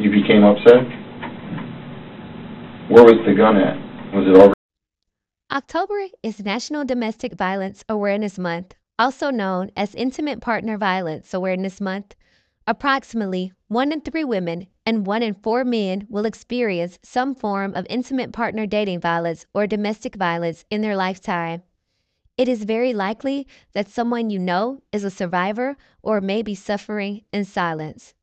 You became upset? Where was the gun at? Was it? October is National Domestic Violence Awareness Month, also known as Intimate Partner Violence Awareness Month. Approximately one in three women and one in four men will experience some form of intimate partner dating violence or domestic violence in their lifetime. It is very likely that someone you know is a survivor or may be suffering in silence.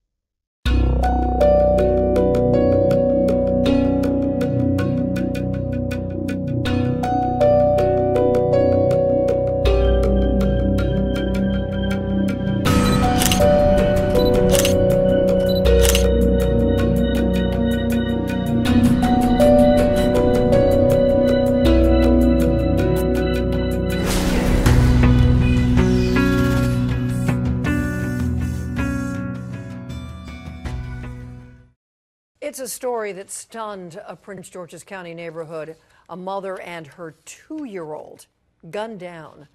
It's a story that stunned a Prince George's County neighborhood. A mother and her two year old gunned down.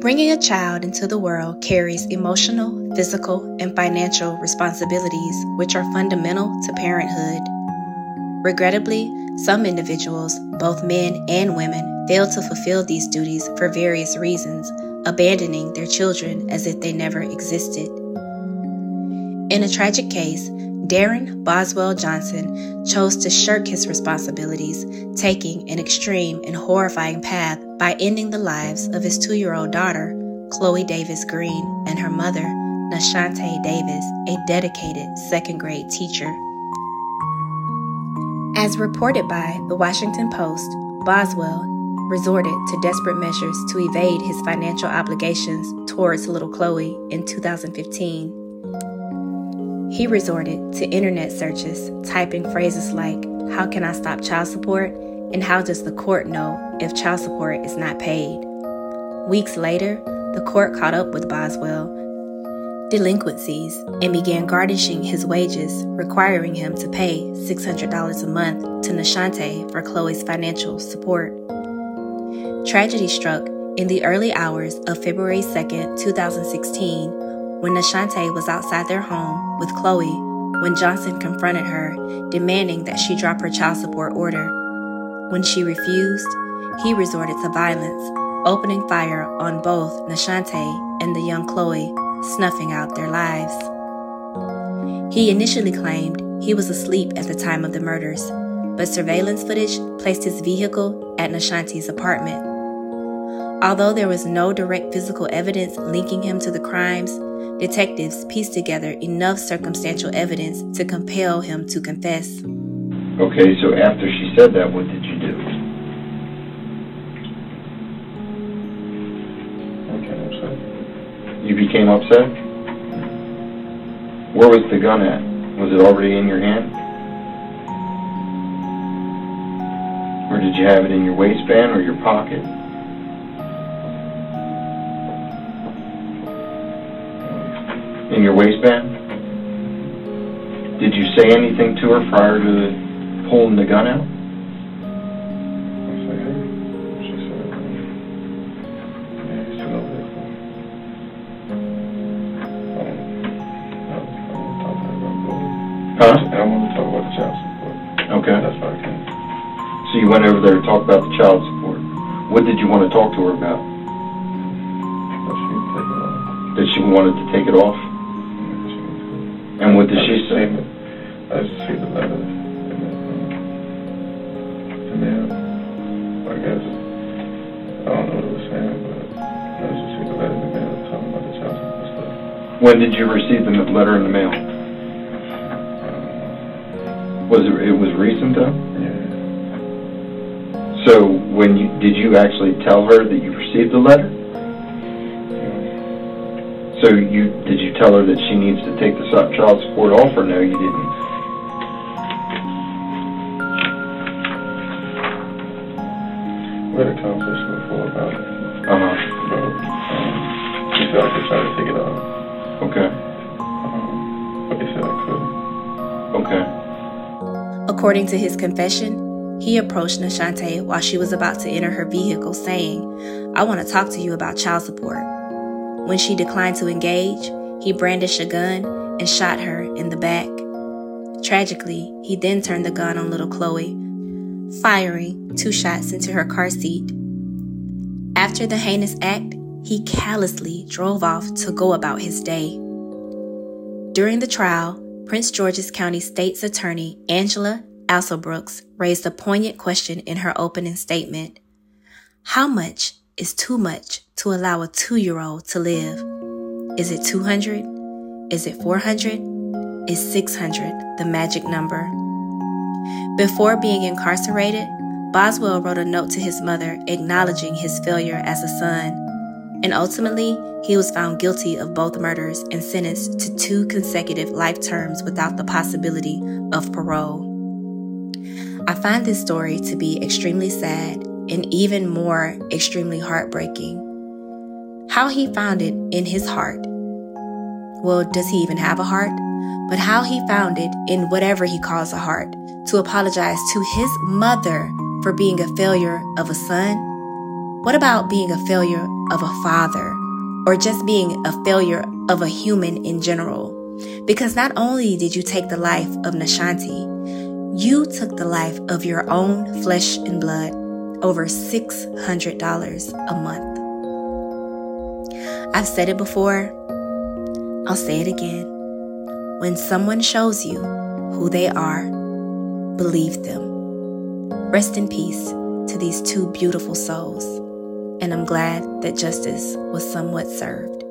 Bringing a child into the world carries emotional, physical, and financial responsibilities which are fundamental to parenthood. Regrettably, some individuals, both men and women, fail to fulfill these duties for various reasons, abandoning their children as if they never existed. In a tragic case, Daron Boswell Johnson chose to shirk his responsibilities, taking an extreme and horrifying path by ending the lives of his two year old daughter, Chloe Davis Green, and her mother, NeShante Davis, a dedicated second grade teacher. As reported by the Washington Post, Boswell resorted to desperate measures to evade his financial obligations towards little Chloe in 2015. He resorted to internet searches, typing phrases like, How can I stop child support? and How does the court know if child support is not paid? Weeks later, the court caught up with Boswell delinquencies and began garnishing his wages, requiring him to pay $600 a month to NeShante for Chloe's financial support. Tragedy struck in the early hours of February 2, 2016, when NeShante was outside their home with Chloe when Johnson confronted her, demanding that she drop her child support order. When she refused, he resorted to violence, opening fire on both NeShante and the young Chloe, snuffing out their lives. He initially claimed he was asleep at the time of the murders, but surveillance footage placed his vehicle at NeShante's apartment. Although there was no direct physical evidence linking him to the crimes, detectives pieced together enough circumstantial evidence to compel him to confess. Okay, so after she said that, what did you do? Okay, I'm upset. You became upset? Where was the gun at? Was it already in your hand? Or did you have it in your waistband or your pocket? In your waistband? Did you say anything to her prior to pulling the gun out? I said, hey. She said, yeah, he's still over there for me. I was- I want to talk about Huh? And I want to talk about the child support. Okay. That's why I came. So you went over there to talk about the child support. What did you want to talk to her about? But she take it off. That she wanted to take it off? And And what did she say? I just see the letter in the, um, the mail. I guess, I don't know what it was saying, but I just see the letter in the mail talking about the child support stuff. When did you receive the letter in the mail? Was it, it was recent though? Yeah. So when you, did you actually tell her that you received the letter? So you, did you tell her that she needs to take the su- child support off or no, you didn't? We had a conversation before about it. Uh-huh, But, um, she said I could try to take it off. okay, Um, but they said I couldn't. okay. According to his confession, he approached NeShante while she was about to enter her vehicle, saying, I want to talk to you about child support. When she declined to engage, he brandished a gun and shot her in the back. Tragically, he then turned the gun on little Chloe, firing two shots into her car seat. After the heinous act, he callously drove off to go about his day. During the trial, Prince George's County State's Attorney Angela Alsobrooks raised a poignant question in her opening statement. How much is too much to allow a two year old to live? Is it 200? Is it 400? Is 600 the magic number? Before being incarcerated, Boswell wrote a note to his mother acknowledging his failure as a son, and ultimately, he was found guilty of both murders and sentenced to two consecutive life terms without the possibility of parole. I find this story to be extremely sad and even more extremely heartbreaking. How he found it in his heart. Well, does he even have a heart? But how he found it in whatever he calls a heart to apologize to his mother for being a failure of a son? What about being a failure of a father? Or just being a failure of a human in general? Because not only did you take the life of NeShante, you took the life of your own flesh and blood over $600 a month. I've said it before, I'll say it again. When someone shows you who they are, believe them. Rest in peace to these two beautiful souls, and I'm glad that justice was somewhat served.